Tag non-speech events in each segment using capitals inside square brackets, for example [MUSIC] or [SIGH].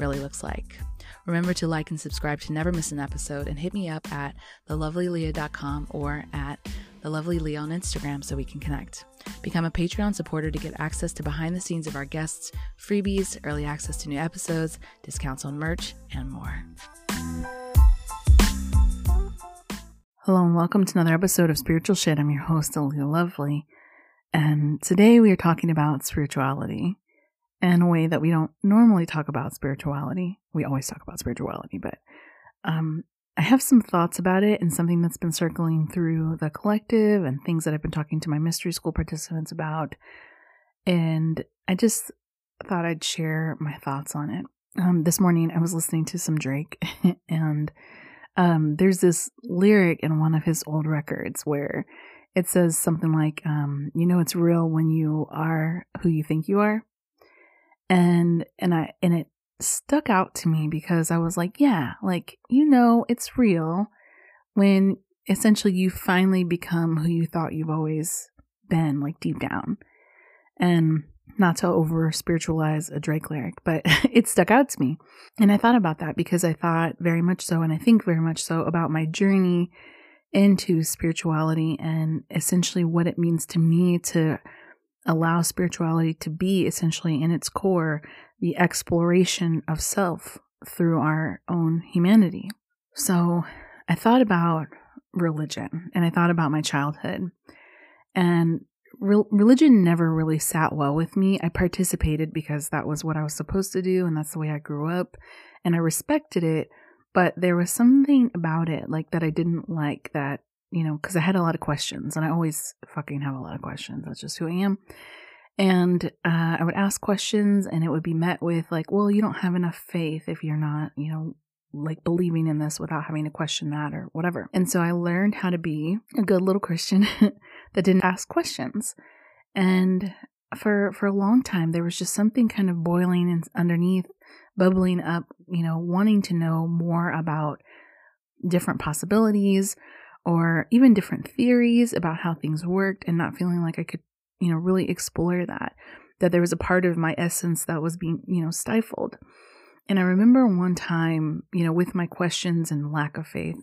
really looks like. Remember to like and subscribe to never miss an episode and hit me up at thelovelyaleah.com or at thelovelyaleah on Instagram so we can connect. Become a Patreon supporter to get access to behind the scenes of our guests, freebies, early access to new episodes, discounts on merch, and more. Hello and welcome to another episode of Spiritual Shit. I'm your host, Aleah Lovely, and today we are talking about spirituality in a way that we don't normally talk about spirituality. We always talk about spirituality, but um, I have some thoughts about it and something that's been circling through the collective and things that I've been talking to my mystery school participants about. And I just thought I'd share my thoughts on it. Um, this morning I was listening to some Drake, [LAUGHS] and um, there's this lyric in one of his old records where it says something like, um, "You know, it's real when you are who you think you are." And and I and it stuck out to me because I was like, yeah, like you know, it's real when essentially you finally become who you thought you've always been, like deep down. And not to over spiritualize a Drake lyric, but [LAUGHS] it stuck out to me. And I thought about that because I thought very much so, and I think very much so about my journey into spirituality and essentially what it means to me to allow spirituality to be essentially in its core the exploration of self through our own humanity. So I thought about religion and I thought about my childhood. And re- religion never really sat well with me. I participated because that was what I was supposed to do and that's the way I grew up and I respected it, but there was something about it like that I didn't like that you know, because I had a lot of questions and I always fucking have a lot of questions. That's just who I am. And uh, I would ask questions and it would be met with, like, well, you don't have enough faith if you're not, you know, like believing in this without having to question that or whatever. And so I learned how to be a good little Christian [LAUGHS] that didn't ask questions. And for for a long time there was just something kind of boiling underneath, bubbling up, you know, wanting to know more about different possibilities or even different theories about how things worked and not feeling like I could, you know, really explore that. That there was a part of my essence that was being, you know, stifled. And I remember one time, you know, with my questions and lack of faith,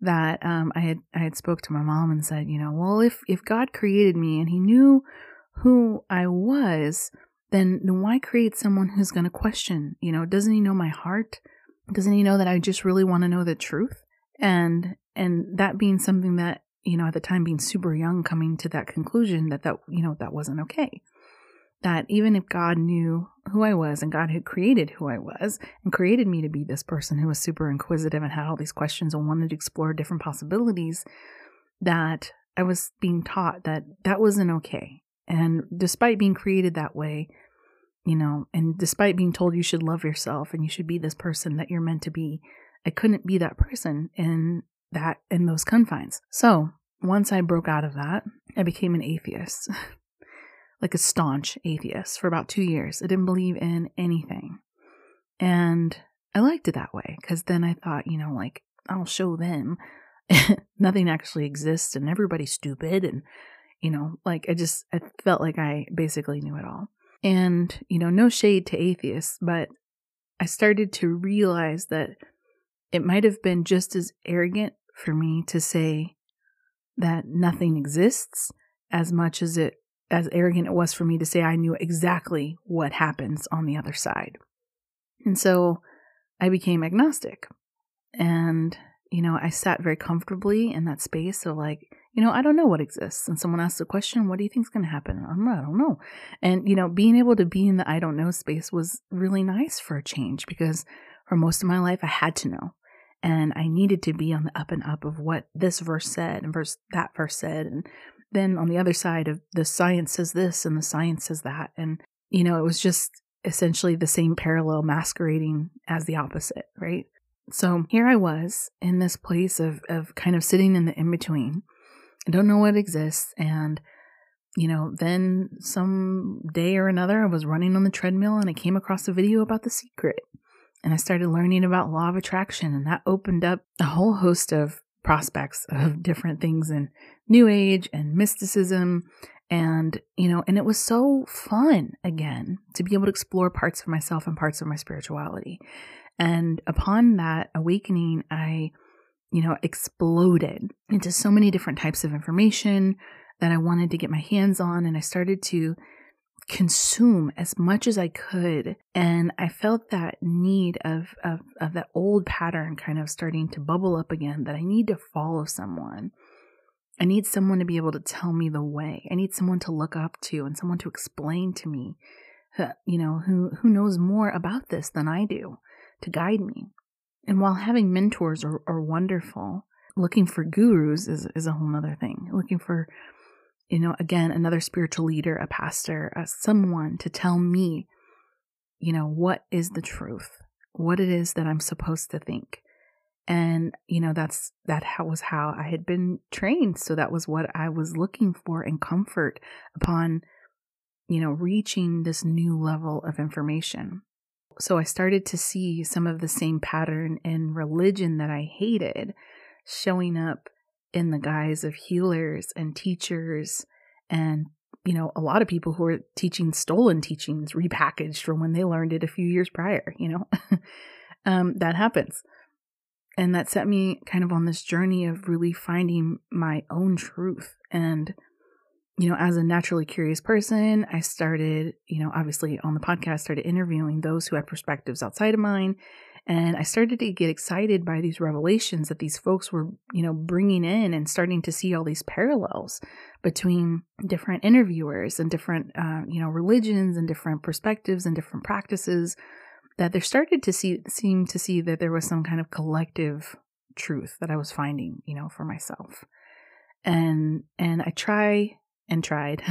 that um, I had I had spoke to my mom and said, you know, well, if if God created me and He knew who I was, then why create someone who's going to question? You know, doesn't He know my heart? Doesn't He know that I just really want to know the truth? And and that being something that you know at the time being super young coming to that conclusion that that you know that wasn't okay. That even if god knew who i was and god had created who i was and created me to be this person who was super inquisitive and had all these questions and wanted to explore different possibilities that i was being taught that that wasn't okay. And despite being created that way you know and despite being told you should love yourself and you should be this person that you're meant to be i couldn't be that person. And that in those confines. So once I broke out of that, I became an atheist, [LAUGHS] like a staunch atheist for about two years. I didn't believe in anything. And I liked it that way because then I thought, you know, like, I'll show them [LAUGHS] nothing actually exists and everybody's stupid. And, you know, like I just, I felt like I basically knew it all. And, you know, no shade to atheists, but I started to realize that it might have been just as arrogant for me to say that nothing exists as much as it as arrogant it was for me to say I knew exactly what happens on the other side. And so I became agnostic. And, you know, I sat very comfortably in that space of like, you know, I don't know what exists. And someone asks a question, what do you think's going to happen? I'm, like, I don't know. And, you know, being able to be in the I don't know space was really nice for a change because for most of my life, I had to know and I needed to be on the up and up of what this verse said and verse that verse said and then on the other side of the science says this and the science says that and you know, it was just essentially the same parallel masquerading as the opposite, right? So here I was in this place of, of kind of sitting in the in between. I don't know what exists. And, you know, then some day or another, I was running on the treadmill and I came across a video about the secret. And I started learning about law of attraction, and that opened up a whole host of prospects of different things in new age and mysticism. And you know and it was so fun again to be able to explore parts of myself and parts of my spirituality. And upon that awakening i you know exploded into so many different types of information that i wanted to get my hands on and i started to consume as much as I could. And I felt that need of, of, of that old pattern kind of starting to bubble up again that I need to follow someone. I need someone to be able to tell me the way. I need someone to look up to and someone to explain to me, uh, you know, who, who knows more about this than I do to guide me. And while having mentors are, are wonderful, looking for gurus is, is a whole nother thing. Looking for you know, again, another spiritual leader, a pastor, uh, someone to tell me, you know, what is the truth, what it is that I'm supposed to think. And, you know, that's, that was how I had been trained. So that was what I was looking for in comfort upon, you know, reaching this new level of information. So I started to see some of the same pattern in religion that I hated showing up in the guise of healers and teachers and you know a lot of people who are teaching stolen teachings repackaged from when they learned it a few years prior you know? [LAUGHS] Um, that happens. And that set me kind of on this journey of really finding my own truth. And you know as a naturally curious person i started you know obviously on the podcast started interviewing those who had perspectives outside of mine and I started to get excited by these revelations that these folks were, you know, bringing in and starting to see all these parallels between different interviewers and different, uh, you know, religions and different perspectives and different practices. That there started to see, seem to see that there was some kind of collective truth that I was finding, you know, for myself. And, and I try and tried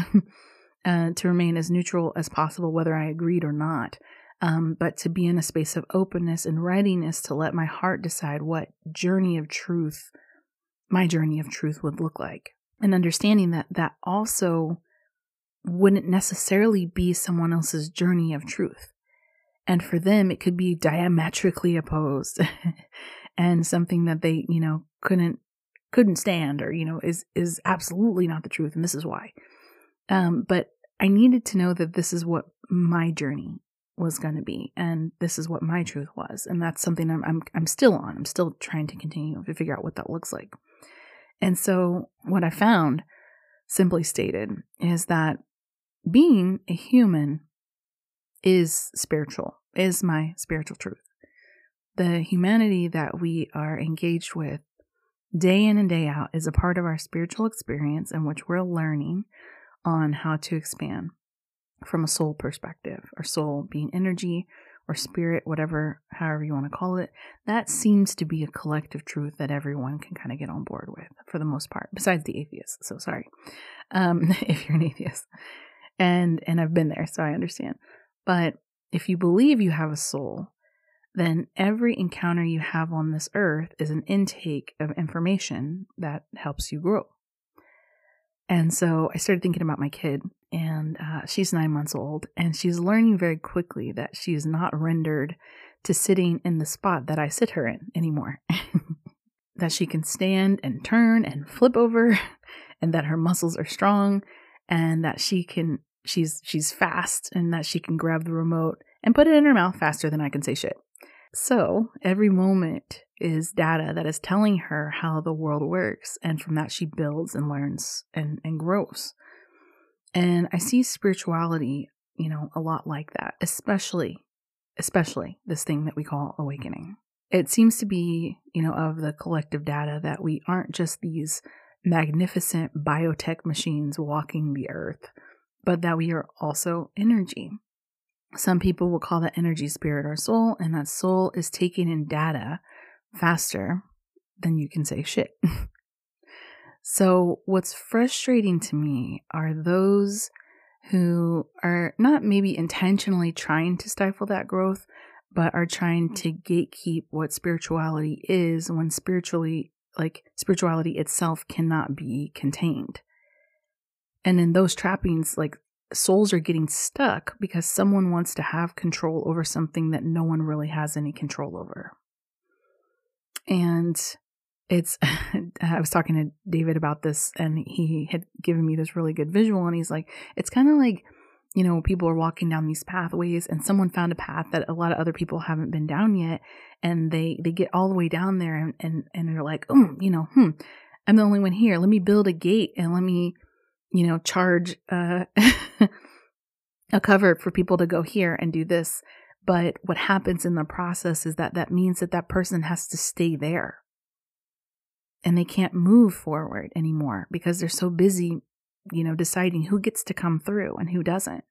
[LAUGHS] uh, to remain as neutral as possible, whether I agreed or not um, but to be in a space of openness and readiness to let my heart decide what journey of truth my journey of truth would look like. And understanding that that also wouldn't necessarily be someone else's journey of truth. And for them, it could be diametrically opposed [LAUGHS] and something that they, you know, couldn't couldn't stand or you know is is absolutely not the truth and this is why um but i needed to know that this is what my journey was going to be and this is what my truth was and that's something I'm, I'm i'm still on. I'm still trying to continue to figure out what that looks like. And so what i found simply stated is that being a human is spiritual is my spiritual truth. The humanity that we are engaged with day in and day out is a part of our spiritual experience in which we're learning on how to expand from a soul perspective, or soul being energy or spirit, whatever, however you want to call it, that seems to be a collective truth that everyone can kind of get on board with for the most part, besides the atheists. So sorry, um, [LAUGHS] if you're an atheist, and and I've been there, so I understand. But if you believe you have a soul, then every encounter you have on this earth is an intake of information that helps you grow. And so I started thinking about my kid, and uh, she's nine months old, and she's learning very quickly that she is not rendered to sitting in the spot that I sit her in anymore. [LAUGHS] that she can stand and turn and flip over, [LAUGHS] and that her muscles are strong, and that she can she's she's fast, and that she can grab the remote and put it in her mouth faster than I can say shit. So every moment is data that is telling her how the world works. And from that, she builds and learns and, and grows. And I see spirituality, you know, a lot like that, especially, especially this thing that we call awakening. It seems to be, you know, of the collective data that we aren't just these magnificent biotech machines walking the earth, but that we are also energy. Some people will call that energy spirit or soul, and that soul is taking in data faster than you can say shit. [LAUGHS] so, what's frustrating to me are those who are not maybe intentionally trying to stifle that growth, but are trying mm. to gatekeep what spirituality is when spiritually, like spirituality itself, cannot be contained. And in those trappings, like souls are getting stuck because someone wants to have control over something that no one really has any control over. And it's, [LAUGHS] I was talking to David about this and he had given me this really good visual. And he's like, it's kind of like, you know, people are walking down these pathways and someone found a path that a lot of other people haven't been down yet. And they, they get all the way down there and, and, and they're like, oh, you know, hmm, I'm the only one here. Let me build a gate and let me, you know, charge uh, [LAUGHS] a cover for people to go here and do this. But what happens in the process is that that means that that person has to stay there and they can't move forward anymore because they're so busy, you know, deciding who gets to come through and who doesn't.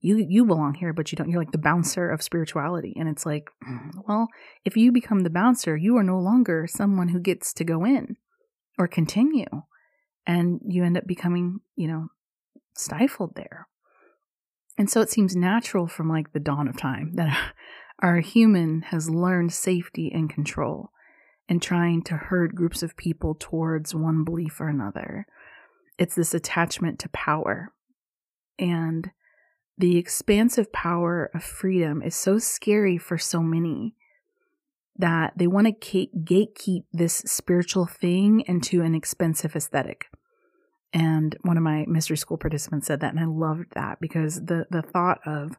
You you belong here, but you don't. You're like the bouncer of spirituality, and it's like, [CLEARS THROAT] well, if you become the bouncer, you are no longer someone who gets to go in or continue and you end up becoming, you know, stifled there. And so it seems natural from like the dawn of time that [LAUGHS] our human has learned safety and control and trying to herd groups of people towards one belief or another. It's this attachment to power. And the expansive power of freedom is so scary for so many that they want to gatekeep this spiritual thing into an expensive aesthetic. And one of my mystery school participants said that, and I loved that because the the thought of,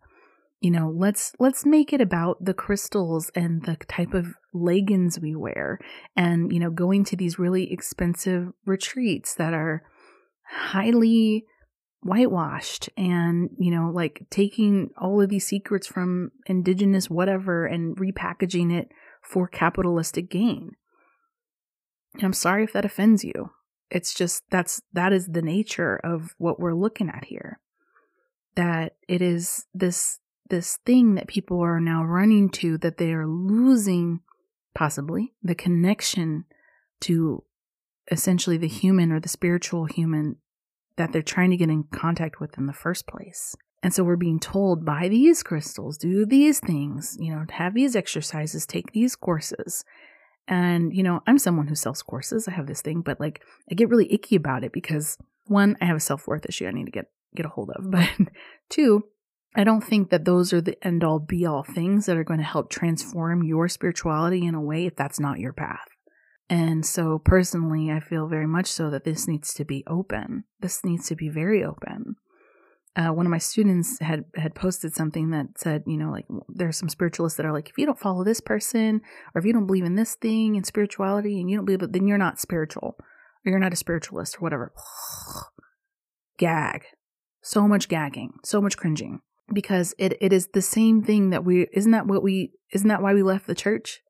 you know, let's let's make it about the crystals and the type of leggings we wear, and you know, going to these really expensive retreats that are highly whitewashed and you know like taking all of these secrets from indigenous whatever and repackaging it for capitalistic gain. And i'm sorry if that offends you. It's just that's that is the nature of what we're looking at here. That it is this this thing that people are now running to that they are losing possibly the connection to essentially the human or the spiritual human that they're trying to get in contact with in the first place. And so we're being told buy these crystals, do these things, you know, have these exercises, take these courses. And, you know, I'm someone who sells courses. I have this thing, but like I get really icky about it because one, I have a self worth issue I need to get get a hold of. [LAUGHS] But two, I don't think that those are the end all be all things that are going to help transform your spirituality in a way if that's not your path. And so personally, I feel very much so that this needs to be open. This needs to be very open uh, one of my students had had posted something that said, you know, like there are some spiritualists that are like, if you don't follow this person, or if you don't believe in this thing in spirituality, and you don't believe it, then you're not spiritual, or you're not a spiritualist, or whatever. [SIGHS] Gag, so much gagging, so much cringing, because it it is the same thing that we isn't that what we isn't that why we left the church?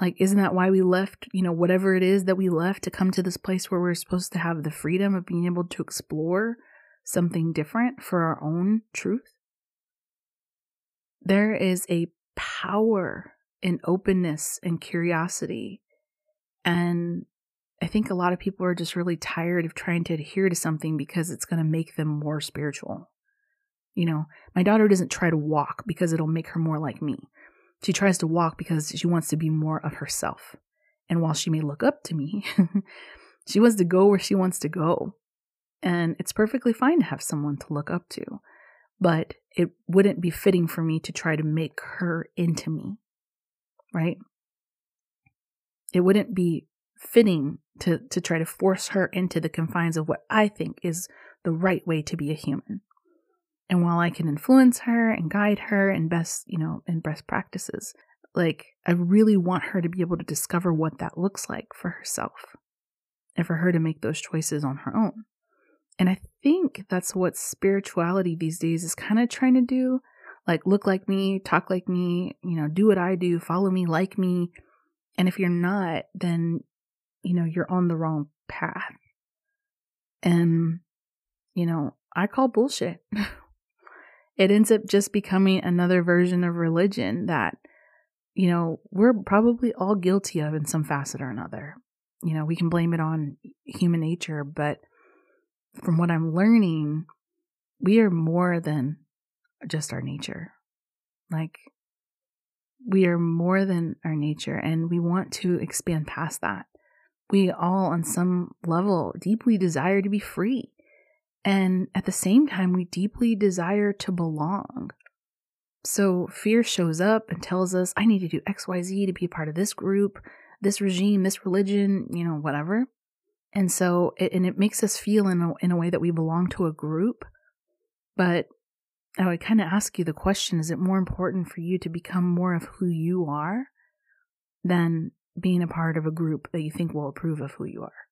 Like, isn't that why we left, you know, whatever it is that we left to come to this place where we're supposed to have the freedom of being able to explore something different for our own truth. There is a power in openness and curiosity. And I think a lot of people are just really tired of trying to adhere to something because it's going to make them more spiritual. You know, my daughter doesn't try to walk because it'll make her more like me. She tries to walk because she wants to be more of herself. And while she may look up to me, [LAUGHS] she wants to go where she wants to go. And it's perfectly fine to have someone to look up to, but it wouldn't be fitting for me to try to make her into me, right? It wouldn't be fitting to, to try to force her into the confines of what I think is the right way to be a human. And while I can influence her and guide her in best, you know, in best practices, like I really want her to be able to discover what that looks like for herself and for her to make those choices on her own. And I think that's what spirituality these days is kind of trying to do. Like, look like me, talk like me, you know, do what I do, follow me, like me. And if you're not, then, you know, you're on the wrong path. And, you know, I call bullshit. [LAUGHS] it ends up just becoming another version of religion that, you know, we're probably all guilty of in some facet or another. You know, we can blame it on human nature, but from what I'm learning, we are more than just our nature. Like, we are more than our nature, and we want to expand past that. We all, on some level, deeply desire to be free. And at the same time, we deeply desire to belong. So fear shows up and tells us, I need to do XYZ to be a part of this group, this regime, this religion, you know, whatever. And so, it, and it makes us feel in a, in a way that we belong to a group. But I would kind of ask you the question is it more important for you to become more of who you are than being a part of a group that you think will approve of who you are?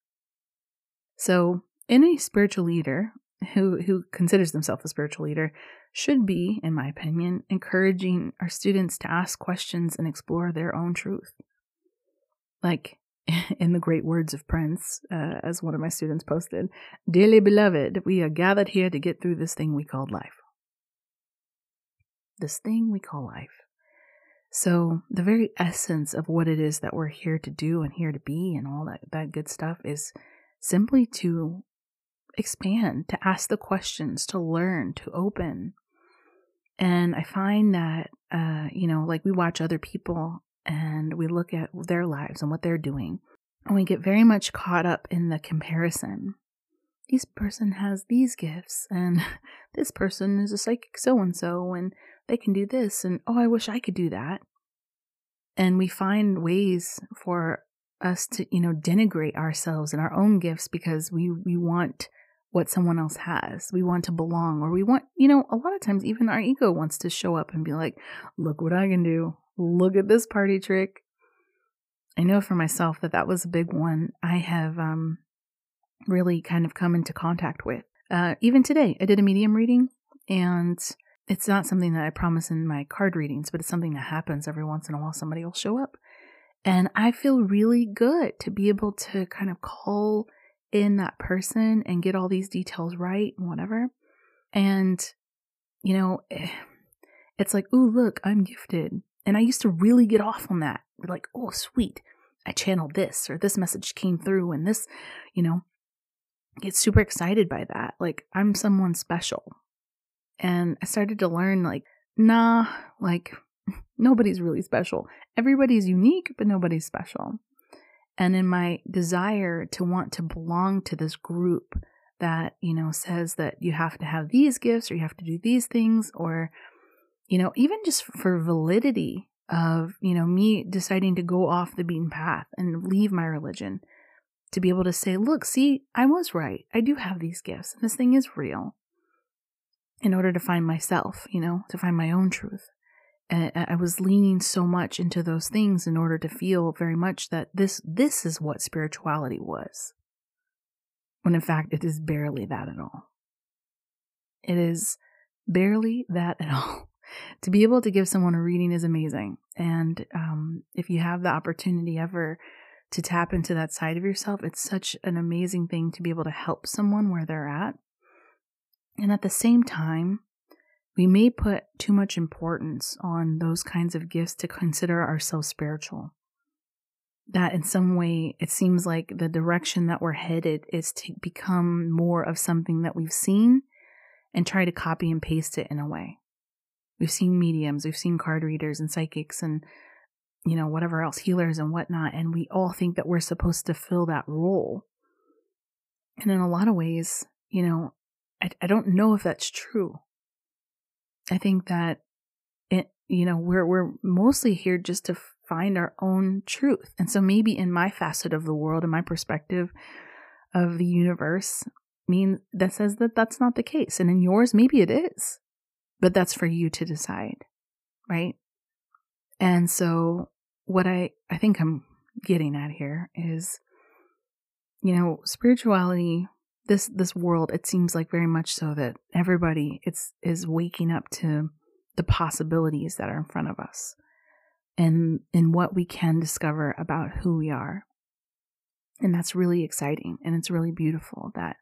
So, any spiritual leader who, who considers themselves a spiritual leader should be, in my opinion, encouraging our students to ask questions and explore their own truth. Like, [LAUGHS] in the great words of Prince, uh, as one of my students posted, Dearly beloved, we are gathered here to get through this thing we call life. This thing we call life. So, the very essence of what it is that we're here to do and here to be and all that, that good stuff is simply to expand, to ask the questions, to learn, to open. And I find that, uh, you know, like we watch other people and we look at their lives and what they're doing. And we get very much caught up in the comparison. This person has these gifts, and [LAUGHS] this person is a psychic so and so, and they can do this, and oh, I wish I could do that. And we find ways for us to, you know, denigrate ourselves and our own gifts because we, we want what someone else has. We want to belong, or we want, you know, a lot of times even our ego wants to show up and be like, look what I can do look at this party trick. I know for myself that that was a big one I have um, really kind of come into contact with. Uh, even today, I did a medium reading, and it's not something that I promise in my card readings, but it's something that happens every once in a while. Somebody will show up. And I feel really good to be able to kind of call in that person and get all these details right and whatever. And, you know, eh, it's like, ooh, look, I'm gifted. And I used to really get off on that. Like, oh, sweet. I channeled this or this message came through and this, you know, get super excited by that. Like, I'm someone special. And I started to learn, like, nah, like, [LAUGHS] nobody's really special. Everybody's unique, but nobody's special. And in my desire to want to belong to this group that, you know, says that you have to have these gifts or you have to do these things or you know, even just for validity of, you know, me deciding to go off the beaten path and leave my religion to be able to say, look, see, I was right. I do have these gifts and this thing is real in order to find myself, you know, to find my own truth. And I was leaning so much into those things in order to feel very much that this this is what spirituality was. When in fact it is barely that at all. It is barely that at [LAUGHS] all to be able to give someone a reading is amazing. And um, if you have the opportunity ever to tap into that side of yourself, it's such an amazing thing to be able to help someone where they're at. And at the same time, we may put too much importance on those kinds of gifts to consider ourselves spiritual. That in some way, it seems like the direction that we're headed is to become more of something that we've seen and try to copy and paste it in a way. We've seen mediums, we've seen card readers and psychics and, you know, whatever else, healers and whatnot. And we all think that we're supposed to fill that role. And in a lot of ways, you know, I, I don't know if that's true. I think that it, you know, we're, we're mostly here just to find our own truth. And so maybe in my facet of the world and my perspective of the universe, mean that says that that's not the case. And in yours, maybe it is but that's for you to decide, right? And so what I I think I'm getting at here is you know, spirituality this this world it seems like very much so that everybody it's is waking up to the possibilities that are in front of us and in what we can discover about who we are. And that's really exciting and it's really beautiful that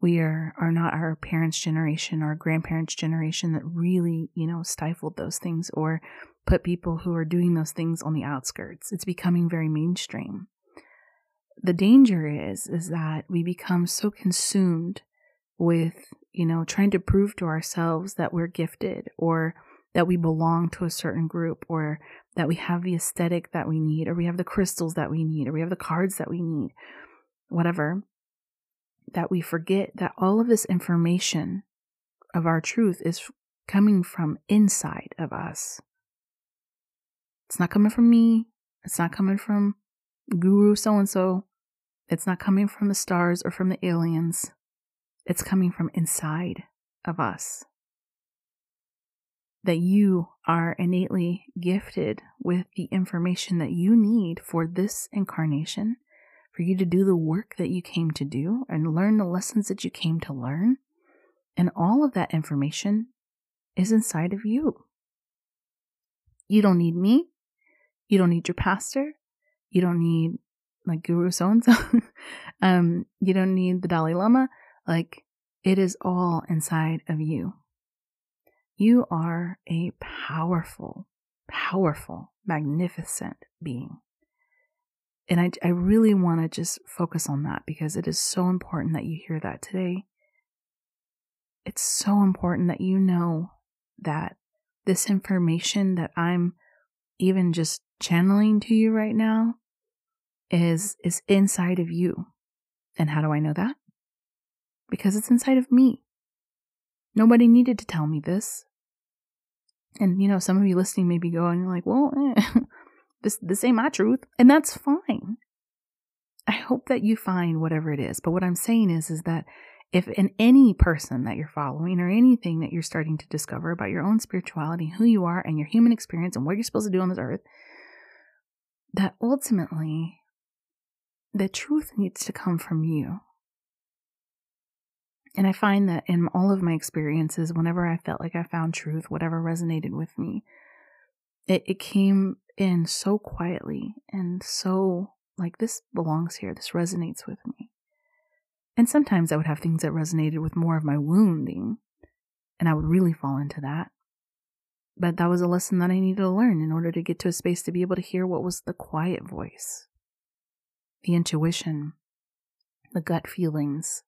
we are are not our parents generation or grandparents generation that really you know stifled those things or put people who are doing those things on the outskirts it's becoming very mainstream the danger is is that we become so consumed with you know, trying to prove to ourselves that we're gifted or that we belong to a certain group or that we have the aesthetic that we need or we have the crystals that we need or we have the cards that we need, whatever, that we forget that all of this information of our truth is coming from inside of us. It's not coming from me. It's not coming from guru so and so. It's not coming from the stars or from the aliens. It's coming from inside of us. That you are innately gifted with the information that you need for this incarnation, for you to do the work that you came to do and learn the lessons that you came to learn. And all of that information is inside of you. You don't need me. You don't need your pastor. You don't need like Guru so and so. Um, you don't need the Dalai Lama. Like it is all inside of you. You are a powerful, powerful, magnificent being. And I, I really want to just focus on that because it is so important that you hear that today. It's so important that you know that this information that I'm even just channeling to you right now is is inside of you. And how do I know that? Because it's inside of me. Nobody needed to tell me this. And you know, some of you listening may be going like, "Well, eh, [LAUGHS] this this ain't my truth," and that's fine. I hope that you find whatever it is. But what I'm saying is, is that if in any person that you're following or anything that you're starting to discover about your own spirituality, who you are, and your human experience, and what you're supposed to do on this earth, that ultimately the truth needs to come from you. And I find that in all of my experiences, whenever I felt like I found truth, whatever resonated with me, it, it came in so quietly and so like this belongs here, this resonates with me. And sometimes I would have things that resonated with more of my wounding, and I would really fall into that. But that was a lesson that I needed to learn in order to get to a space to be able to hear what was the quiet voice, the intuition, the gut feelings,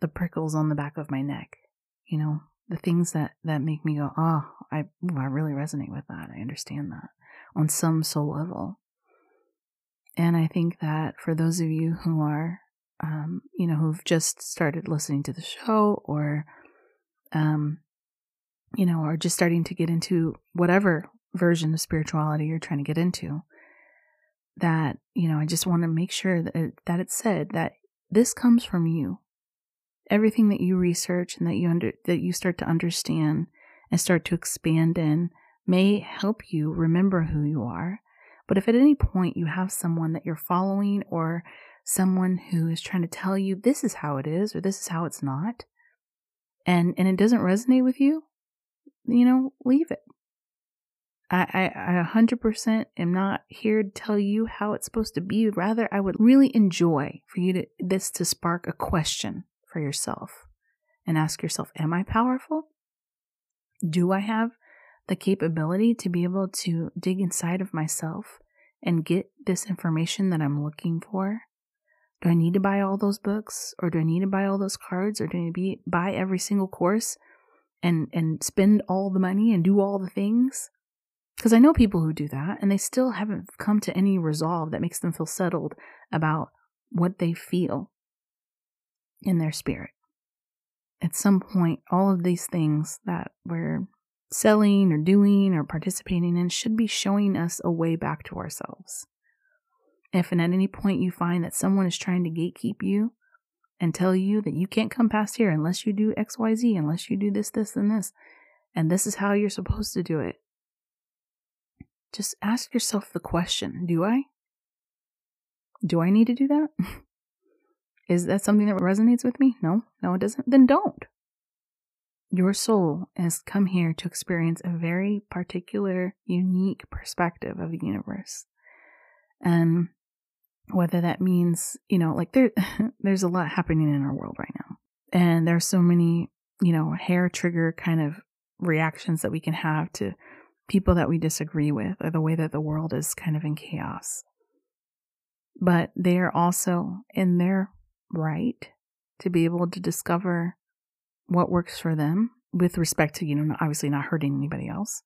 the prickles on the back of my neck, you know, the things that, that make me go, oh, I, ooh, I really resonate with that. I understand that on some soul level. And I think that for those of you who are um, you know, who've just started listening to the show or, um, you know, are just starting to get into whatever version of spirituality you're trying to get into, that, you know, I just want to make sure that, it, that it's said that this comes from you. Everything that you research and that you under, that you start to understand and start to expand in may help you remember who you are. But if at any point you have someone that you're following or someone who is trying to tell you this is how it is or this is how it's not and and it doesn't resonate with you you know leave it I, I, I 100% am not here to tell you how it's supposed to be. Rather, I would really enjoy for you to this to spark a question for yourself and ask yourself, Am I powerful? Do I have the capability to be able to dig inside of myself and get this information that I'm looking for? Do I need to buy all those books or do I need to buy all those cards or do I need to be, buy every single course and, and spend all the money and do all the things? Because I know people who do that and they still haven't come to any resolve that makes them feel settled about what they feel in their spirit. At some point, all of these things that we're selling or doing or participating in should be showing us a way back to ourselves. If and at any point you find that someone is trying to gatekeep you and tell you that you can't come past here unless you do XYZ, unless you do this, this, and this, and this is how you're supposed to do it, just ask yourself the question Do I? Do I need to do that? [LAUGHS] is that something that resonates with me? No, no, it doesn't. Then don't. Your soul has come here to experience a very particular, unique perspective of the universe. And whether that means, you know, like there [LAUGHS] there's a lot happening in our world right now. And there's so many, you know, hair trigger kind of reactions that we can have to people that we disagree with or the way that the world is kind of in chaos. But they are also in their right to be able to discover what works for them with respect to, you know, obviously not hurting anybody else.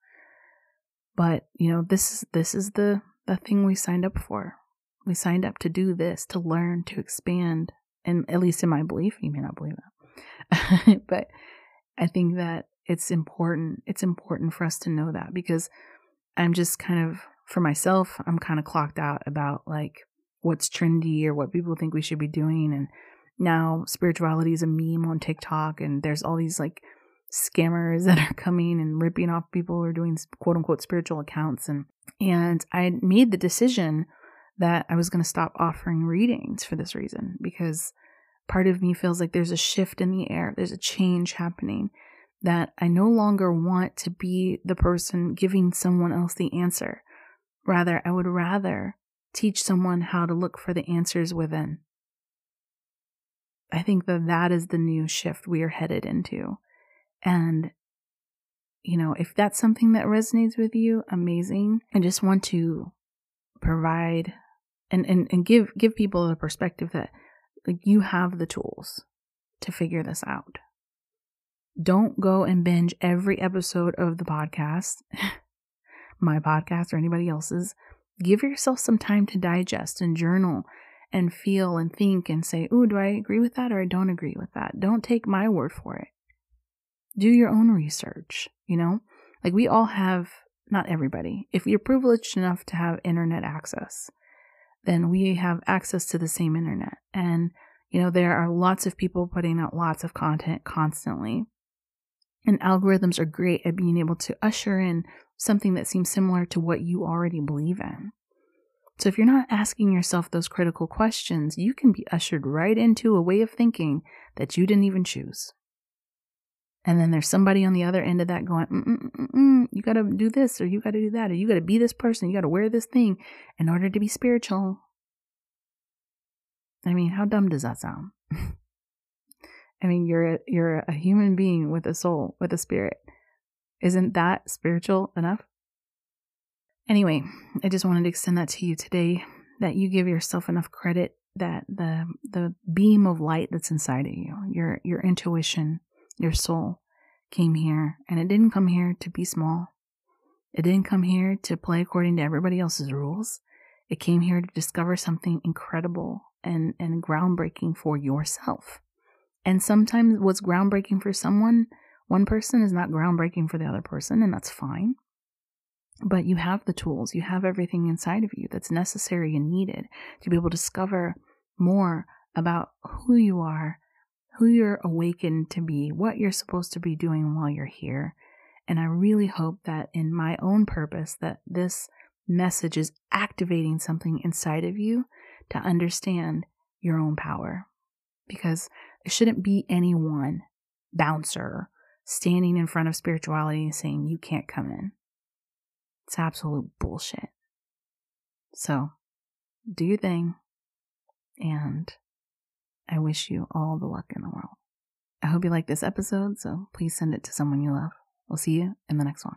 But, you know, this is this is the the thing we signed up for. We signed up to do this, to learn, to expand, and at least in my belief, you may not believe that. [LAUGHS] but I think that it's important. It's important for us to know that because I'm just kind of for myself, I'm kind of clocked out about like what's trendy or what people think we should be doing and now spirituality is a meme on TikTok and there's all these like scammers [LAUGHS] that are coming and ripping off people are doing quote unquote spiritual accounts and and I made the decision that I was going to stop offering readings for this reason because part of me feels like there's a shift in the air there's a change happening that I no longer want to be the person giving someone else the answer rather I would rather teach someone how to look for the answers within I think that that is the new shift we are headed into. And, you know, if that's something that resonates with you, amazing. I just want to provide and, and, and give, give people the perspective that like you have the tools to figure this out. Don't go and binge every episode of the podcast, [LAUGHS] my podcast or anybody else's. Give yourself some time to digest and journal and feel and think and say, Ooh, do I agree with that or I don't agree with that? Don't take my word for it. Do your own research, you know? Like we all have, not everybody, if you're privileged enough to have internet access, then we have access to the same internet. And, you know, there are lots of people putting out lots of content constantly. And algorithms are great at being able to usher in something that seems similar to what you already believe in. So if you're not asking yourself those critical questions, you can be ushered right into a way of thinking that you didn't even choose. And then there's somebody on the other end of that going, Mm-mm-mm-mm, you got to do this or you got to do that or you got to be this person, you got to wear this thing in order to be spiritual. I mean, how dumb does that sound? [LAUGHS] I mean, you're you're a human being with a soul, with a spirit. Isn't that spiritual enough? Anyway, I just wanted to extend that to you today that you give yourself enough credit that the the beam of light that's inside of you, your your intuition, your soul came here and it didn't come here to be small. It didn't come here to play according to everybody else's rules. It came here to discover something incredible and, and groundbreaking for yourself. And sometimes what's groundbreaking for someone, one person is not groundbreaking for the other person, and that's fine. But you have the tools, you have everything inside of you that's necessary and needed to be able to discover more about who you are, who you're awakened to be, what you're supposed to be doing while you're here. And I really hope that in my own purpose that this message is activating something inside of you to understand your own power. Because there shouldn't be any one bouncer standing in front of spirituality and saying, You can't come in. It's absolute bullshit. So, do your thing, and I wish you all the luck in the world. I hope you like this episode, so please send it to someone you love. We'll see you in the next one.